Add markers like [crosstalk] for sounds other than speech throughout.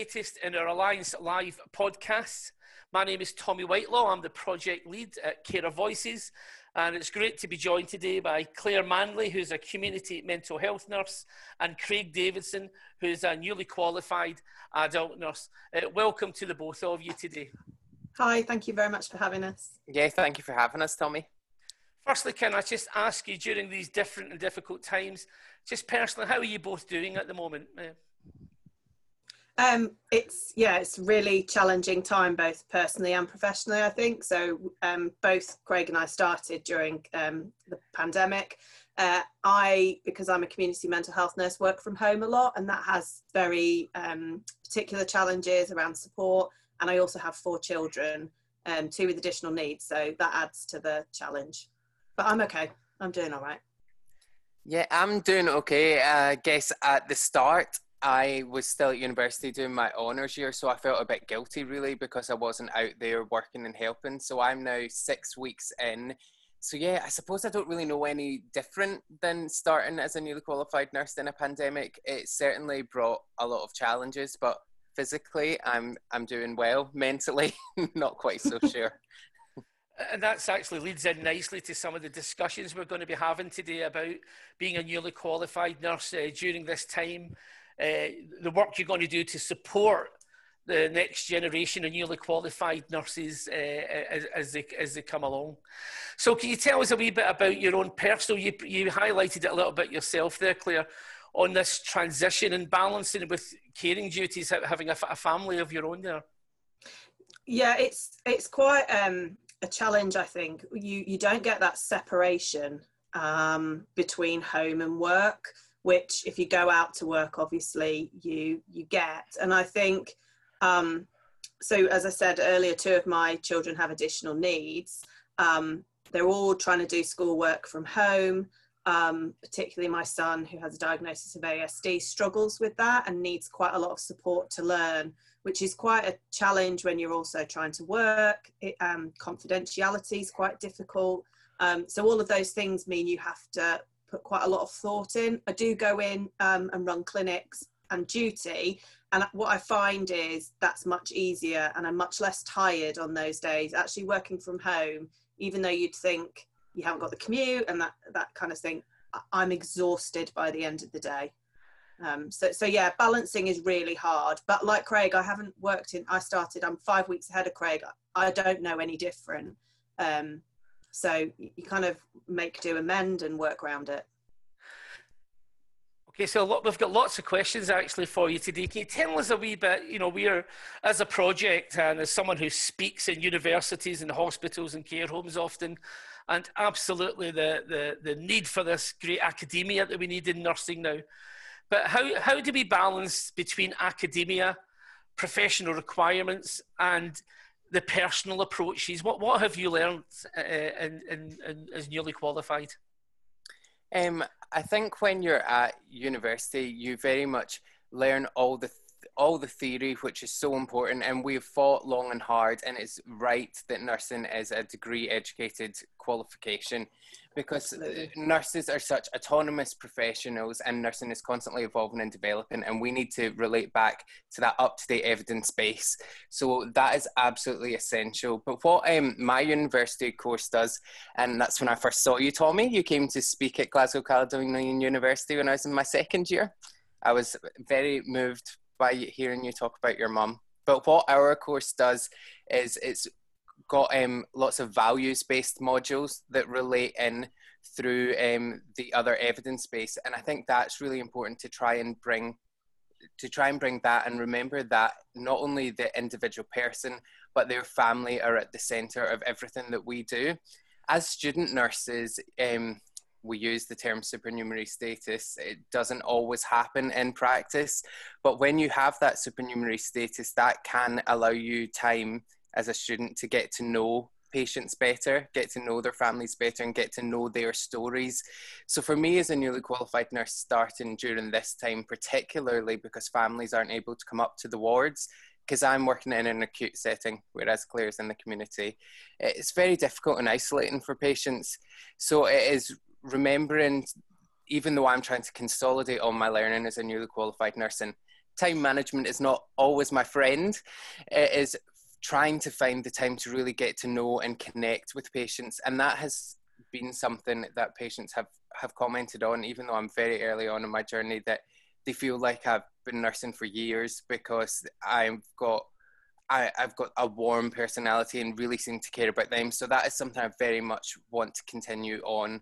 latest in our Alliance Live podcast. My name is Tommy Whitelaw. I'm the project lead at Carer Voices, and it's great to be joined today by Claire Manley, who's a community mental health nurse, and Craig Davidson, who's a newly qualified adult nurse. Uh, welcome to the both of you today. Hi, thank you very much for having us. Yeah, thank you for having us, Tommy. Firstly, can I just ask you during these different and difficult times, just personally, how are you both doing at the moment? Um, it's yeah, it's really challenging time both personally and professionally. I think so. Um, both Craig and I started during um, the pandemic. Uh, I, because I'm a community mental health nurse, work from home a lot, and that has very um, particular challenges around support. And I also have four children, um, two with additional needs, so that adds to the challenge. But I'm okay. I'm doing all right. Yeah, I'm doing okay. I guess at the start, I was still at university doing my honours year, so I felt a bit guilty really because I wasn't out there working and helping. So I'm now six weeks in. So yeah, I suppose I don't really know any different than starting as a newly qualified nurse in a pandemic. It certainly brought a lot of challenges, but physically I'm I'm doing well. [laughs] Mentally, not quite so [laughs] sure. And that's actually leads in nicely to some of the discussions we're going to be having today about being a newly qualified nurse uh, during this time uh, the work you're going to do to support the next generation of newly qualified nurses uh, as, as, they, as they come along. So can you tell us a wee bit about your own personal, you, you highlighted it a little bit yourself there, Claire, on this transition and balancing with caring duties, having a, a family of your own there? Yeah, it's, it's quite um, a challenge, I think. You, you don't get that separation um, between home and work which if you go out to work obviously you you get. And i think um, so as i said earlier two of my children have additional needs. Um, they're all trying to do schoolwork from home. Um, particularly my son who has a diagnosis of asd struggles with that and needs quite a lot of support to learn which is quite a challenge when you're also trying to work. It, um, confidentiality is quite difficult. Um, so all of those things mean you have to put quite a lot of thought in. I do go in um, and run clinics and duty, and what I find is that's much easier, and I'm much less tired on those days. Actually, working from home, even though you'd think you haven't got the commute and that that kind of thing, I'm exhausted by the end of the day. Um, so, so yeah, balancing is really hard. But like Craig, I haven't worked in. I started. I'm five weeks ahead of Craig. I don't know any different. Um, so you kind of make do amend and work around it. Okay, so lot, we've got lots of questions actually for you today. Can you tell us a wee bit? You know, we're as a project and as someone who speaks in universities and hospitals and care homes often, and absolutely the, the, the need for this great academia that we need in nursing now. But how, how do we balance between academia, professional requirements, and the personal approaches? What what have you learned uh, in, in, in, as newly qualified? Um, I think when you're at university, you very much learn all the all the theory, which is so important, and we've fought long and hard, and it's right that nursing is a degree educated qualification because Absolutely. nurses are such autonomous professionals and nursing is constantly evolving and developing and we need to relate back to that up-to-date evidence base. So that is absolutely essential. But what um, my university course does and that's when i first saw you tommy you came to speak at glasgow caledonian university when i was in my second year. I was very moved by hearing you talk about your mum. But what our course does is it's got um, lots of values based modules that relate in through um, the other evidence base and i think that's really important to try and bring to try and bring that and remember that not only the individual person but their family are at the center of everything that we do as student nurses um, we use the term supernumerary status. It doesn't always happen in practice, but when you have that supernumerary status, that can allow you time as a student to get to know patients better, get to know their families better, and get to know their stories. So, for me as a newly qualified nurse, starting during this time, particularly because families aren't able to come up to the wards, because I'm working in an acute setting, whereas Claire's in the community, it's very difficult and isolating for patients. So, it is remembering, even though I'm trying to consolidate all my learning as a newly qualified nurse and time management is not always my friend. It is trying to find the time to really get to know and connect with patients, and that has been something that patients have have commented on, even though I'm very early on in my journey, that they feel like I've been nursing for years because I've got I, have got a warm personality and really seem to care about them. So that is something I very much want to continue on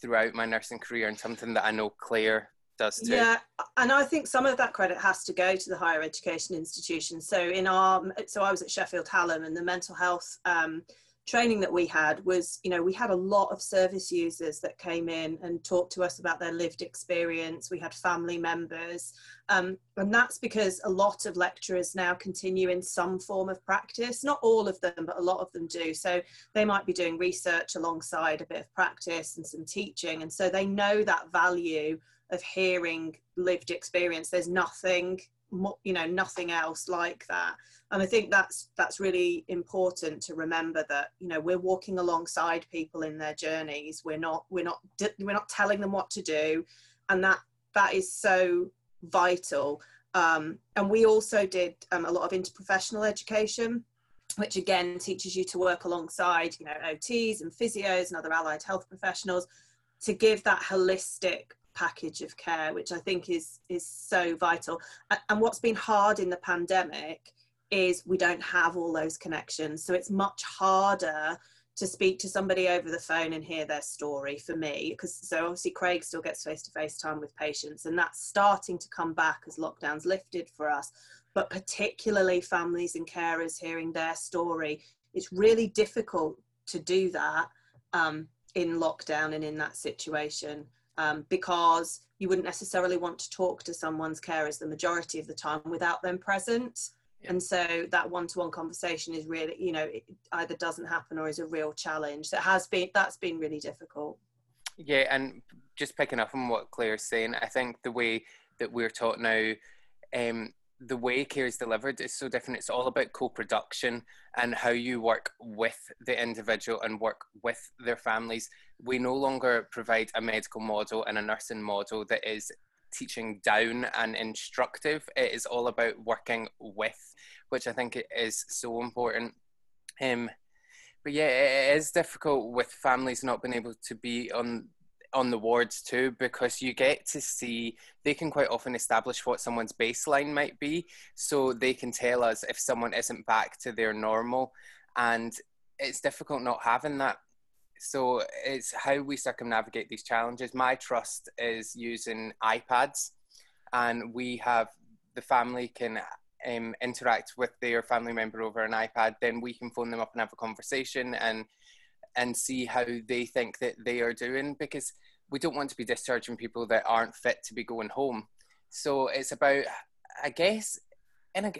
throughout my nursing career and something that I know Claire does too. Yeah, and I think some of that credit has to go to the higher education institutions. So in our, so I was at Sheffield Hallam and the mental health um, training that we had was, you know, we had a lot of service users that came in and talked to us about their lived experience. We had family members. Um, and that's because a lot of lecturers now continue in some form of practice. Not all of them, but a lot of them do. So they might be doing research alongside a bit of practice and some teaching. And so they know that value of hearing lived experience. There's nothing you know nothing else like that. And i think that's that's really important to remember that you know we're walking alongside people in their journeys. We're not we're not we're not telling them what to do. And that that is so vital. Um, and we also did um, a lot of interprofessional education which again teaches you to work alongside you know ots and physios and other allied health professionals to give that holistic package of care, which I think is is so vital. And what's been hard in the pandemic is we don't have all those connections, so it's much harder to speak to somebody over the phone and hear their story for me because so obviously craig still gets face-to-face time with patients and that's starting to come back as lockdowns lifted for us. But particularly families and carers hearing their story it's really difficult to do that um, in lockdown and in that situation um, because you wouldn't necessarily want to talk to someone's carers the majority of the time without them present. Yeah. And so that one-to-one conversation is really, you know, it either doesn't happen or is a real challenge. That has been that's been really difficult. Yeah, and just picking up on what Claire's saying, I think the way that we're taught now, um, the way care is delivered is so different. It's all about co-production and how you work with the individual and work with their families. We no longer provide a medical model and a nursing model that is teaching down and instructive. It is all about working with, which I think is so important. Um, but yeah, it is difficult with families not being able to be on on the wards too because you get to see they can quite often establish what someone's baseline might be so they can tell us if someone isn't back to their normal and it's difficult not having that. So it's how we circumnavigate these challenges. My trust is using ipads and we have the family can um, interact with their family member over an ipad then we can phone them up and have a conversation and and see how they think that they are doing because we don't want to be discharging people that aren't fit to be going home. So it's about, I guess, in a,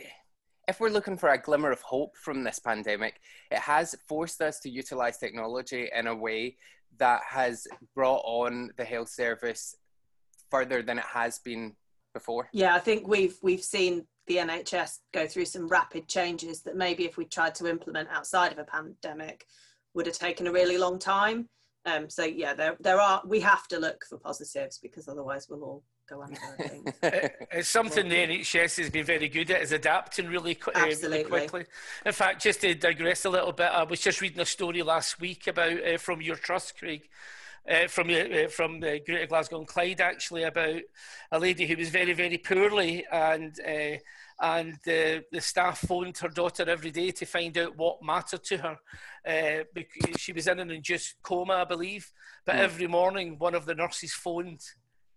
if we're looking for a glimmer of hope from this pandemic, it has forced us to utilize technology in a way that has brought on the health service further than it has been before. Yeah, I think we've we've seen the NHS go through some rapid changes that maybe if we tried to implement outside of a pandemic would have taken a really long time. Um, so yeah, there there are we have to look for positives because otherwise we'll all go under. I think. it's something the NHS has been very good at is adapting really, uh, really, quickly. In fact, just to digress a little bit, I was just reading a story last week about uh, from your trust, Craig. Uh, from uh, from the Greater Glasgow and Clyde, actually, about a lady who was very, very poorly, and uh, and the, the staff phoned her daughter every day to find out what mattered to her. Uh, because she was in an induced coma, I believe. But mm. every morning, one of the nurses phoned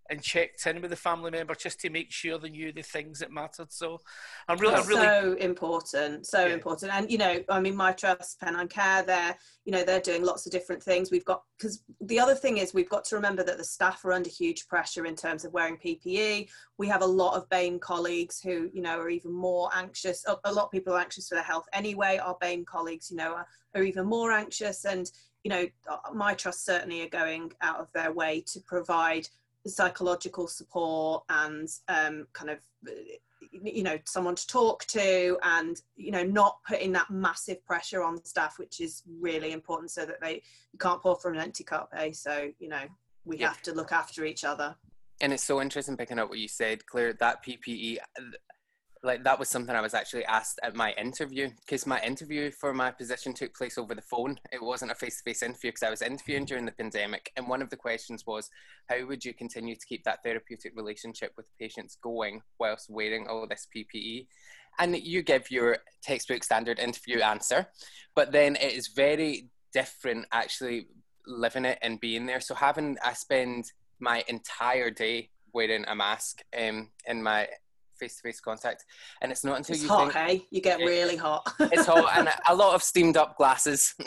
and checked in with the family member just to make sure they knew the things that mattered. So I'm really, I'm really so important, so yeah. important. And you know, I mean, my trust, Pennine Care, they're you know they're doing lots of different things. We've got because the other thing is we've got to remember that the staff are under huge pressure in terms of wearing PPE. We have a lot of BAME colleagues who you know are even more anxious. A lot of people are anxious for their health anyway. Our BAME colleagues, you know, are, are even more anxious and you know, uh, my trust certainly are going out of their way to provide psychological support and um, kind of you know someone to talk to and you know not putting that massive pressure on staff which is really important so that they you can't pour from an empty cup eh so you know we yeah. have to look after each other and it's so interesting picking up what you said, Claire. That PPE, like that was something I was actually asked at my interview because my interview for my position took place over the phone. It wasn't a face-to-face interview because I was interviewing during the pandemic, and one of the questions was, "How would you continue to keep that therapeutic relationship with patients going whilst wearing all this PPE?" And you give your textbook standard interview answer, but then it is very different actually living it and being there. So having I spend my entire day wearing a mask um, in my face-to-face contact. And it's not until it's you hot think, hey? You get it, really hot. It's hot [laughs] and a lot of steamed up glasses. [laughs]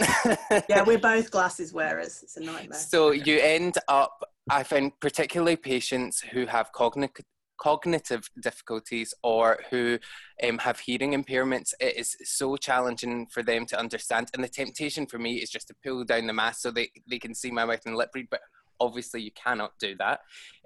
Yeah we're both glasses wearers. It's a nightmare. So you end up i find particularly patients who have cognitive cognitive difficulties or who um, have hearing impairments, it is so challenging for them to understand. And the temptation for me is just to pull down the mask so they, they can see my mouth and lip read, but obviously you cannot do that.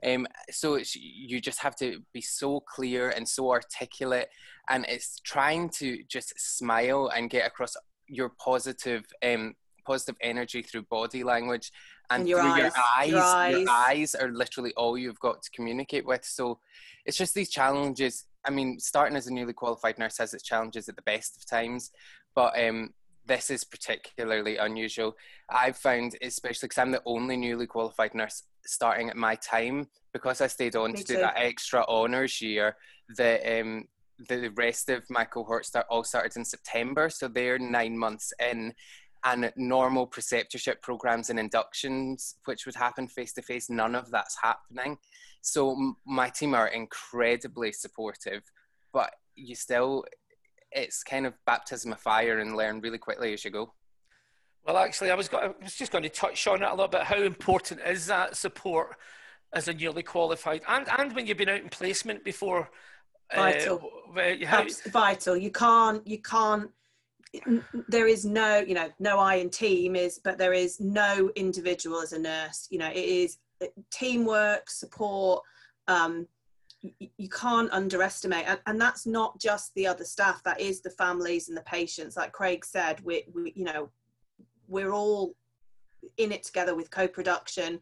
Um, so you just have to be so clear and so articulate, and it's trying to just smile and get across your positive um, positive energy through body language and, and your through eyes. your eyes. Your eyes. Your eyes are literally all you've got to communicate with. So it's just these challenges. I mean, starting as a newly qualified nurse has its challenges at the best of times, but um, this is particularly unusual. I've found, especially because I'm the only newly qualified nurse starting at my time, because I stayed on Me to too. do that extra honours year, the um, the rest of my cohort start all started in September, so they're nine months in, and normal preceptorship programs and inductions, which would happen face to face, none of that's happening. So m- my team are incredibly supportive, but you still, it's kind of baptism of fire and learn really quickly as you go. Well, actually, I was, I was just going to touch on it a little bit. How important is that support as a newly qualified, and and when you've been out in placement before? Vital. Uh, how... Vital. You can't. You can't there is no you know no i in team is but there is no individual as a nurse you know it is uh, teamwork support um, you, can't underestimate and, and that's not just the other staff that is the families and the patients. Like craig said we, we you know we're all in it together with co-production.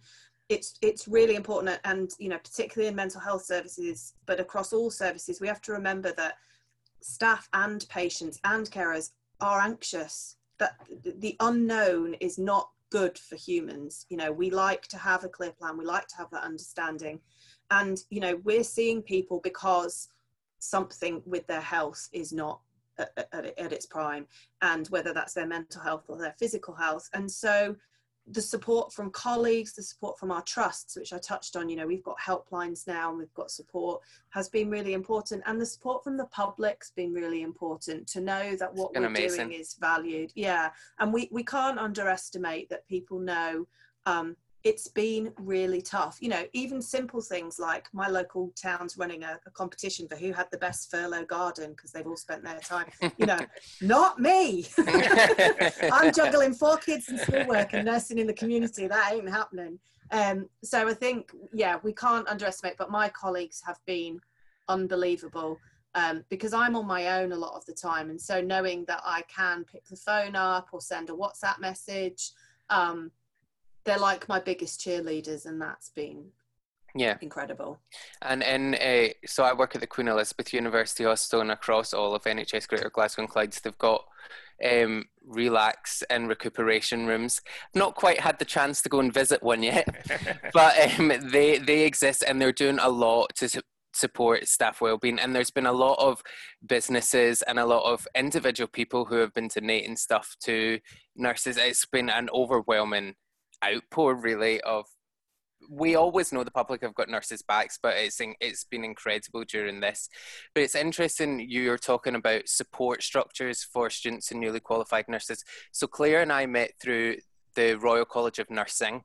It's it's really important and you know particularly in mental health services but across all services we have to remember that staff and patients and carers are anxious that the unknown is not good for humans. You know we like to have a clear plan we like to have that understanding and you know we're seeing people because something with their health is not at, at, at its prime and whether that's their mental health or their physical health and so the support from colleagues, the support from our trusts, which I touched on, you know, we've got helplines now and we've got support, has been really important. And the support from the public's been really important to know that what we're amazing. doing is valued. Yeah. And we, we can't underestimate that people know um, it's been really tough. You know, even simple things like my local town's running a, a competition for who had the best furlough garden because they've all spent their time. You know, [laughs] not me. [laughs] I'm juggling four kids in schoolwork and nursing in the community. That ain't happening. Um, so I think, yeah, we can't underestimate. But my colleagues have been unbelievable um, because I'm on my own a lot of the time, and so knowing that I can pick the phone up or send a WhatsApp message. Um, they're like my biggest cheerleaders, and that's been yeah. incredible. And in uh, so i work at the queen elizabeth university hospital and across all of nhs greater glasgow and clydes they've got um, relax and recuperation rooms. Not quite had the chance to go and visit one yet [laughs] but um, they they exist and they're doing a lot to su- support staff well-being. And there's been a lot of businesses and a lot of individual people who have been donating stuff to nurses. It's been an overwhelming outpour really of we always know the public have got nurses' backs, but it's it's been incredible during this. But it's interesting you're talking about support structures for students and newly qualified nurses. So Claire and I met through the Royal College of Nursing.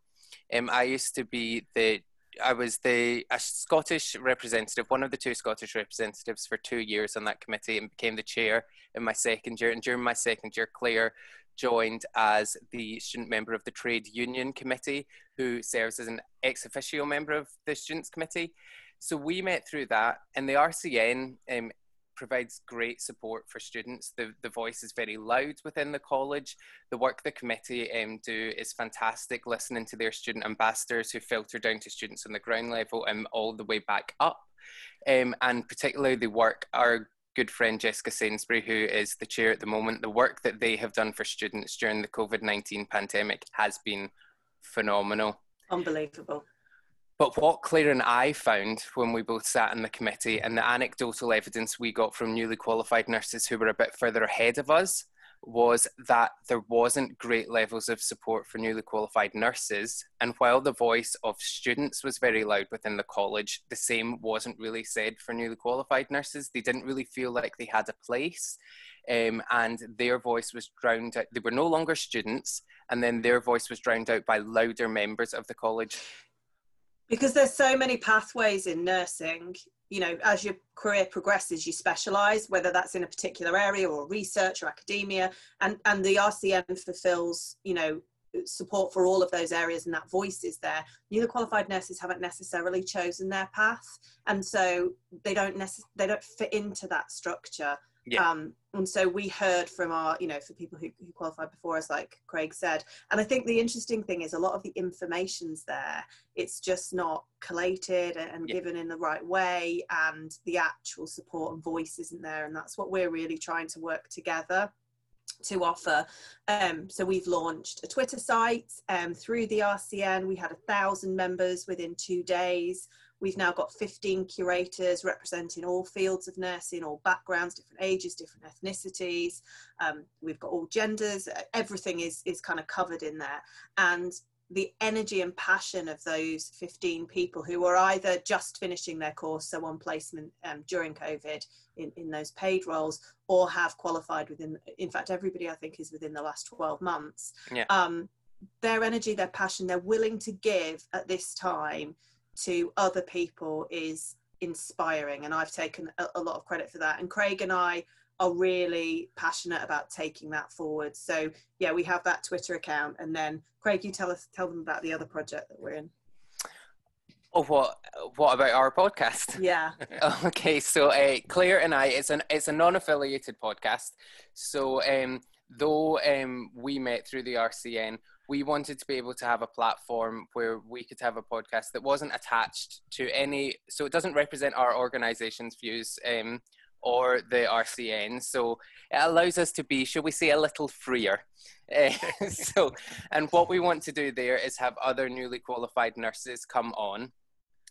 Um, I used to be the I was the a Scottish representative, one of the two Scottish representatives for two years on that committee, and became the chair in my second year. And during my second year, Claire joined as the student member of the trade union committee, who serves as an ex officio member of the students committee. So we met through that, and the RCN um, provides great support for students. The, the voice is very loud within the college. The work the committee um, do is fantastic, listening to their student ambassadors who filter down to students on the ground level and all the way back up. Um, and particularly the work our good friend Jessica Sainsbury, who is the chair at the moment, the work that they have done for students during the COVID 19 pandemic has been phenomenal. Unbelievable. But what Claire and I found when we both sat in the committee and the anecdotal evidence we got from newly qualified nurses who were a bit further ahead of us was that there wasn't great levels of support for newly qualified nurses. And while the voice of students was very loud within the college, the same wasn't really said for newly qualified nurses. They didn't really feel like they had a place. Um, and their voice was drowned out. They were no longer students, and then their voice was drowned out by louder members of the college because there's so many pathways in nursing you know as your career progresses you specialize whether that's in a particular area or research or academia and and the RCN fulfills you know support for all of those areas and that voice is there. Newly qualified nurses haven't necessarily chosen their path and so they don't necess- they don't fit into that structure yeah. Um, and so we heard from our, you know, for people who, who qualified before us, like Craig said. And I think the interesting thing is a lot of the information's there. It's just not collated and yeah. given in the right way, and the actual support and voice isn't there. And that's what we're really trying to work together to offer. Um, so we've launched a Twitter site um, through the RCN. We had a thousand members within two days. We've now got 15 curators representing all fields of nursing, all backgrounds, different ages, different ethnicities. Um, we've got all genders. Everything is is kind of covered in there, and the energy and passion of those 15 people who are either just finishing their course, so on placement um, during COVID in, in those paid roles, or have qualified within, in fact, everybody I think is within the last 12 months. Yeah. Um, their energy, their passion, they're willing to give at this time to other people is inspiring and i've taken a, a, lot of credit for that and craig and i are really passionate about taking that forward so yeah we have that twitter account and then craig you tell us tell them about the other project that we're in Oh, what what about our podcast? Yeah. [laughs] okay, so uh, Claire and I, it's an it's a non-affiliated podcast. So um, though um, we met through the RCN, we wanted to be able to have a platform where we could have a podcast that wasn't attached to any, so it doesn't represent our organisation's views um, or the RCN. So it allows us to be, shall we say, a little freer. Uh, [laughs] so, and what we want to do there is have other newly qualified nurses come on.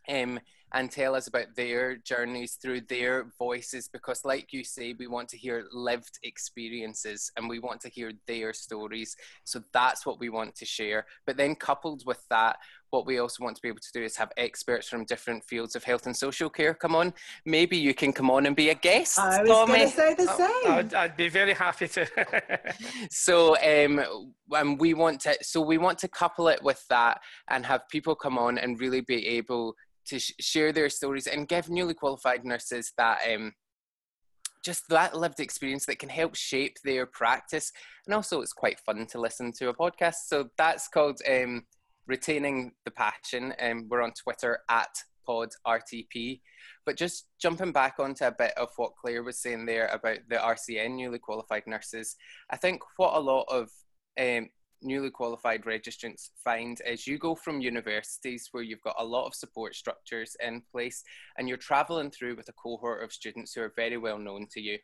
Um, and tell us about their journeys through their voices because like you say we want to hear lived experiences and we want to hear their stories. So that's what we want to share. But then coupled with that what we also want to be able to do is have experts from different fields of health and social care come on. Maybe you can come on and be a guest i was going to say the same. I'd, I'd, be very happy to. [laughs] So um and we want to so we want to couple it with that and have people come on and really be able to sh- share their stories and give newly qualified nurses that um, just that lived experience that can help shape their practice. And also, it's quite fun to listen to a podcast. So that's called um, Retaining the Passion. Um, we're on Twitter at pod PodRTP. But just jumping back onto a bit of what Claire was saying there about the RCN newly qualified nurses, I think what a lot of um, newly qualified registrants find is you go from universities where you've got a lot of support structures in place and you're traveling through with a cohort of students who are very well known to you.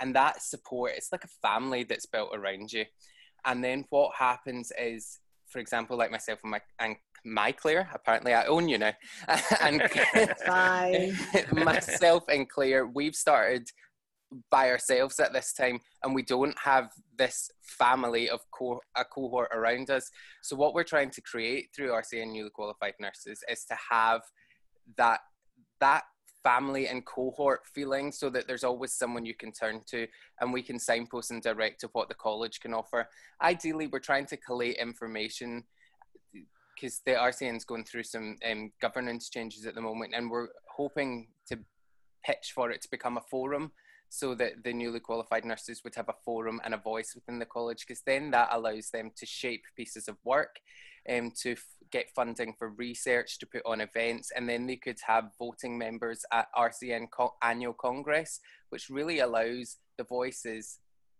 And that support, it's like a family that's built around you. And then what happens is, for example, like myself and my, and my Claire, apparently I own you now. [laughs] and [laughs] [laughs] myself and Claire, we've started by ourselves at this time and we don't have this family of co- a cohort around us. So what we're trying to create through rcn newly qualified nurses is to have that that family and cohort feeling so that there's always someone you can turn to and we can signpost and direct to what the college can offer. Ideally we're trying to collate information because the RCN is going through some um, governance changes at the moment and we're hoping to pitch for it to become a forum so that the newly qualified nurses would have a forum and a voice within the college because then that allows them to shape pieces of work um, to f- get funding for research to put on events and then they could have voting members at rcn co- annual congress which really allows the voices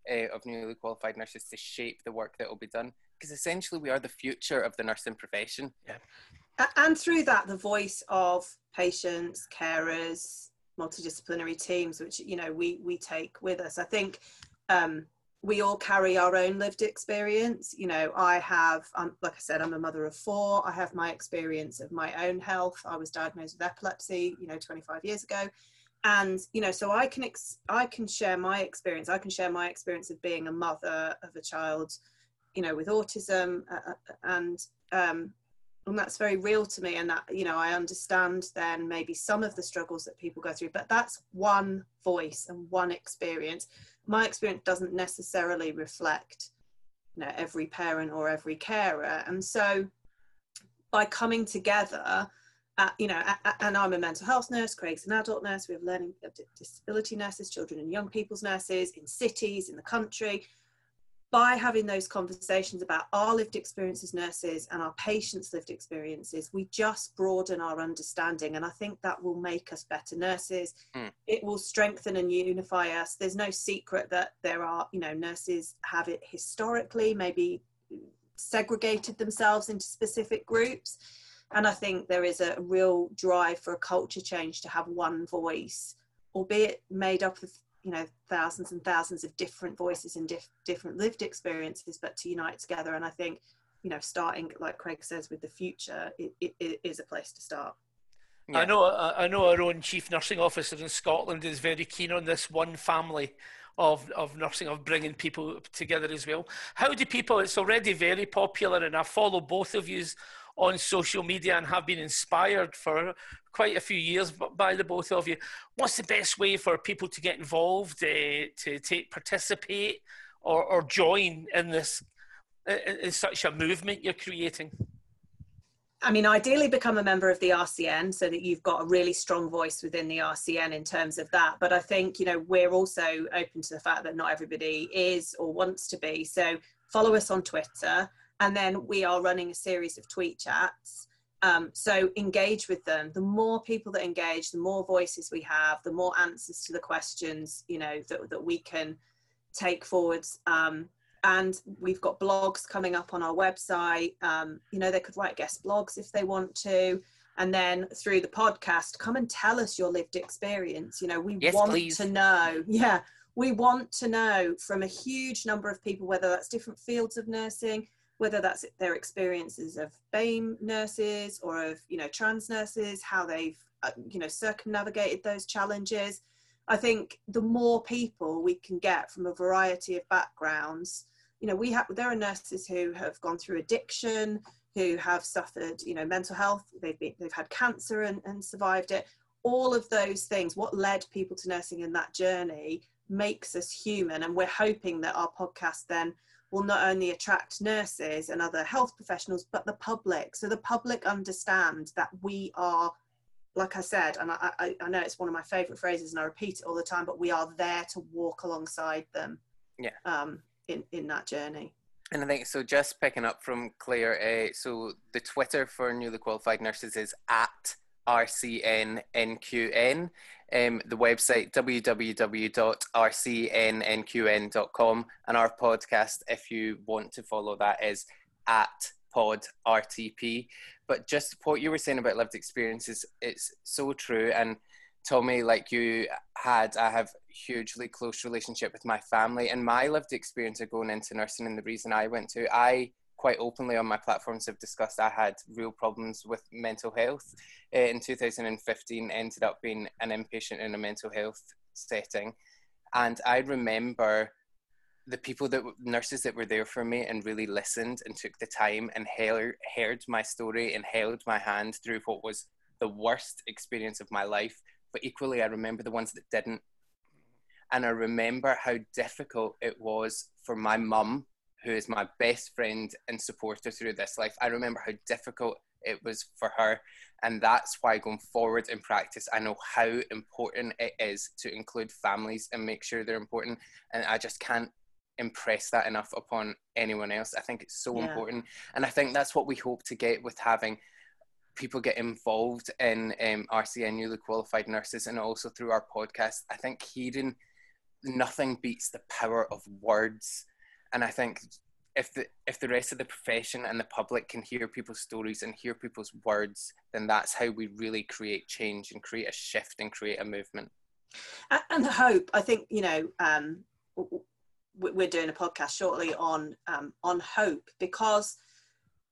uh, of newly qualified nurses to shape the work that will be done because essentially we are the future of the nursing profession. Yeah. And through that the voice of patients carers multidisciplinary teams, which you know we we take with us. I think um, we all carry our own lived experience. You know, I have, um, like I said, I'm a mother of four. I have my experience of my own health. I was diagnosed with epilepsy, you know, 25 years ago, and you know, so I can ex- I can share my experience. I can share my experience of being a mother of a child, you know, with autism, uh, uh and um, and that's very real to me and that you know i understand then maybe some of the struggles that people go through but that's one voice and one experience. My experience doesn't necessarily reflect you know every parent or every carer and so by coming together uh, you know, and I'm a mental health nurse, Craig's an adult nurse, we have learning disability nurses, children and young people's nurses in cities, in the country by having those conversations about our lived experiences nurses and our patients lived experiences we just broaden our understanding. And i think that will make us better nurses. Mm. it will strengthen and unify us. There's no secret that there are you know nurses have it historically maybe segregated themselves into specific groups. And i think there is a real drive for a culture change to have one voice albeit made up of you know thousands and thousands of different voices and diff- different lived experiences but to unite together and i think you know starting like craig says with the future it, it, it is a place to start yeah. I know. I know our own chief nursing officer in Scotland is very keen on this one family of of nursing of bringing people together as well. How do people? It's already very popular, and I follow both of you on social media and have been inspired for quite a few years by the both of you. What's the best way for people to get involved, uh, to take participate, or, or join in this in such a movement you're creating? I mean, ideally become a member of the RCN so that you've got a really strong voice within the RCN in terms of that. But I think, you know, we're also open to the fact that not everybody is or wants to be. So follow us on Twitter and then we are running a series of tweet chats um, so engage with them. The more people that engage the more voices we have the more answers to the questions you know that, that we can take forwards um, and we've got blogs coming up on our website. Um, you know they could write guest blogs if they want to and then through the podcast come and tell us your lived experience. You know we yes, want please. to know yeah we want to know from a huge number of people whether that's different fields of nursing whether that's their experiences of BAME nurses or of you know trans nurses, how they've uh, you know circumnavigated those challenges. I think the more people we can get from a variety of backgrounds, you know, we have there are nurses who have gone through addiction, who have suffered you know mental health, they've been they've had cancer and, and survived it. All of those things, what led people to nursing in that journey, makes us human, and we're hoping that our podcast then will not only attract nurses and other health professionals, but the public. So the public understand that we are, like I said, and I, I, I know it's one of my favorite phrases and I repeat it all the time, but we are there to walk alongside them yeah. um, in, in that journey. And I think so. Just picking up from Claire, uh, so the Twitter for newly qualified nurses is at RCNNQN. Um, the website www.rcnnqn.com and our podcast if you want to follow that is at pod rtp but just what you were saying about lived experiences it's so true. And tommy like you had i have hugely close relationship with my family. And my lived experience of going into nursing and the reason i went to i quite openly on my platforms have discussed I had real problems with mental health. Uh, in 2015, ended up being an inpatient in a mental health setting, and I remember the people that nurses that were there for me and really listened and took the time and heard, heard my story and held my hand through what was the worst experience of my life. But equally, I remember the ones that didn't. And I remember how difficult it was for my mum who is my best friend and supporter through this life. I remember how difficult it was for her. And that's why going forward in practice, I know how important it is to include families and make sure they're important. And I just can't impress that enough upon anyone else. I think it's so yeah. important. And I think that's what we hope to get with having people get involved in um, RCN newly qualified nurses and also through our podcast. I think hearing nothing beats the power of words. And I think if the if the rest of the profession and the public can hear people's stories and hear people's words, then that's how we really create change and create a shift and create a movement. And the hope. I think you know um, we're doing a podcast shortly on um, on hope because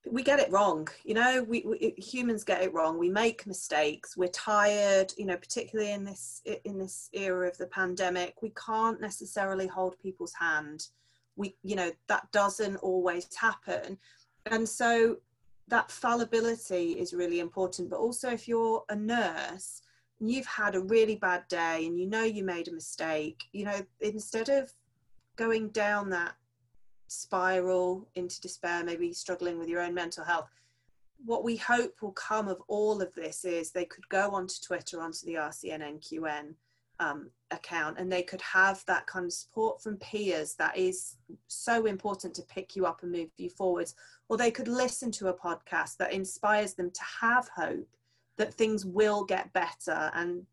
we get it wrong you know we, we, humans get it wrong we make mistakes we're tired you know particularly in this in this era of the pandemic we can't necessarily hold people's hand we you know that doesn't always happen. And so that fallibility is really important. But also if you're a nurse and you've had a really bad day and you know you made a mistake you know instead of going down that spiral into despair maybe struggling with your own mental health what we hope will come of all of this is they could go onto twitter onto the rcn nqn um, account and they could have that kind of support from peers that is so important to pick you up and move you forwards. Or they could listen to a podcast that inspires them to have hope that things will get better. And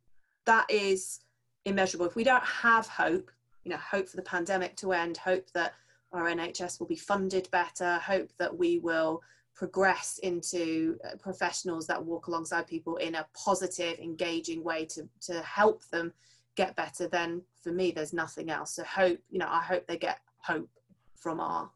that is immeasurable. If we don't have hope you know hope for the pandemic to end hope that our nhs will be funded better hope that we will progress into uh, professionals that walk alongside people in a positive engaging way to to help them get better, then for me, there's nothing else. So hope, you know, I hope they get hope from our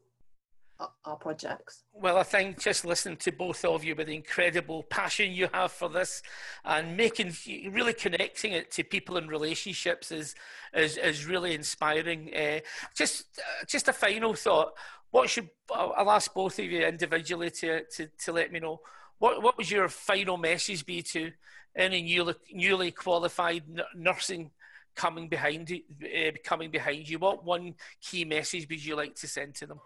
our projects. Well, I think just listening to both of you with the incredible passion you have for this and making really connecting it to people and relationships is is, is really inspiring. Uh, just uh, just a final thought. What should I'll ask both of you individually to, to, to let me know what what would your final message be to any newly newly qualified nursing coming behind you, uh, coming behind you, what one key message would you like to send to them?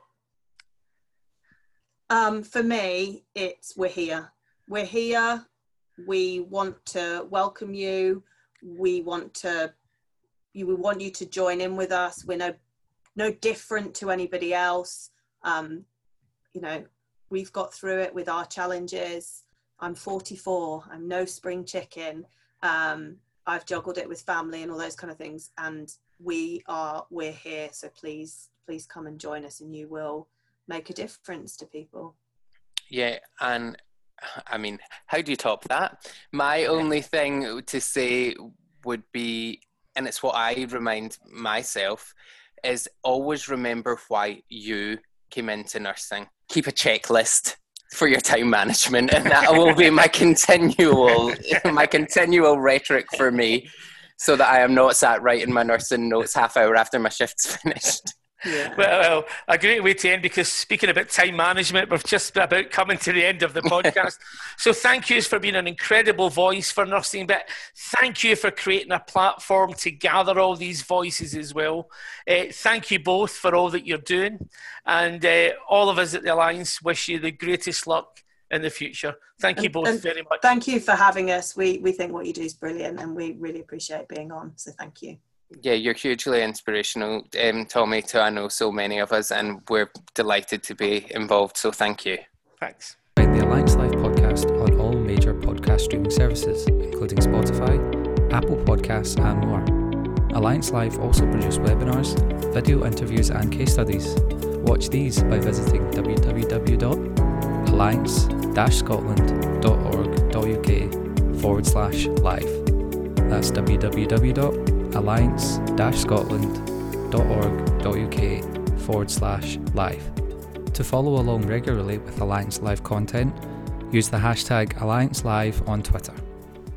Um, for me, it's we're here. We're here. We want to welcome you. We want to. You, we want you to join in with us. We're no no different to anybody else. Um, you know, we've got through it with our challenges. I'm 44. I'm no spring chicken. Um, I've juggled it with family and all those kind of things. And we are, we're here. So please, please come and join us and you will make a difference to people. Yeah. And I mean, how do you top that? My only thing to say would be, and it's what I remind myself, is always remember why you came into nursing. Keep a checklist for your time management, and that will be my [laughs] continual [laughs] my continual rhetoric for me, so that I am not sat writing my nursing notes half hour after my shift's [laughs] finished. Yeah. Well, a great way to end because speaking about time management, we're just about coming to the end of the [laughs] podcast. so thank you for being an incredible voice for nursing, but thank you for creating a platform to gather all these voices as well. Uh, thank you both for all that you're doing, and uh, all of us at the Alliance wish you the greatest luck in the future. Thank you both very much. Thank you for having us. We we think what you do is brilliant, and we really appreciate being on. So thank you. Yeah, you're hugely inspirational, um, Tommy, to I know so many of us, and we're delighted to be involved. So thank you. Thanks. Find the Alliance Live podcast on all major podcast streaming services, including Spotify, Apple Podcasts, and more. Alliance Live also produce webinars, video interviews, and case studies. Watch these by visiting www.alliance-scotland.org.uk forward slash live. That's www alliance-scotland.org.uk forward slash live. To follow along regularly with Alliance Live content, use the hashtag Alliance Live on Twitter.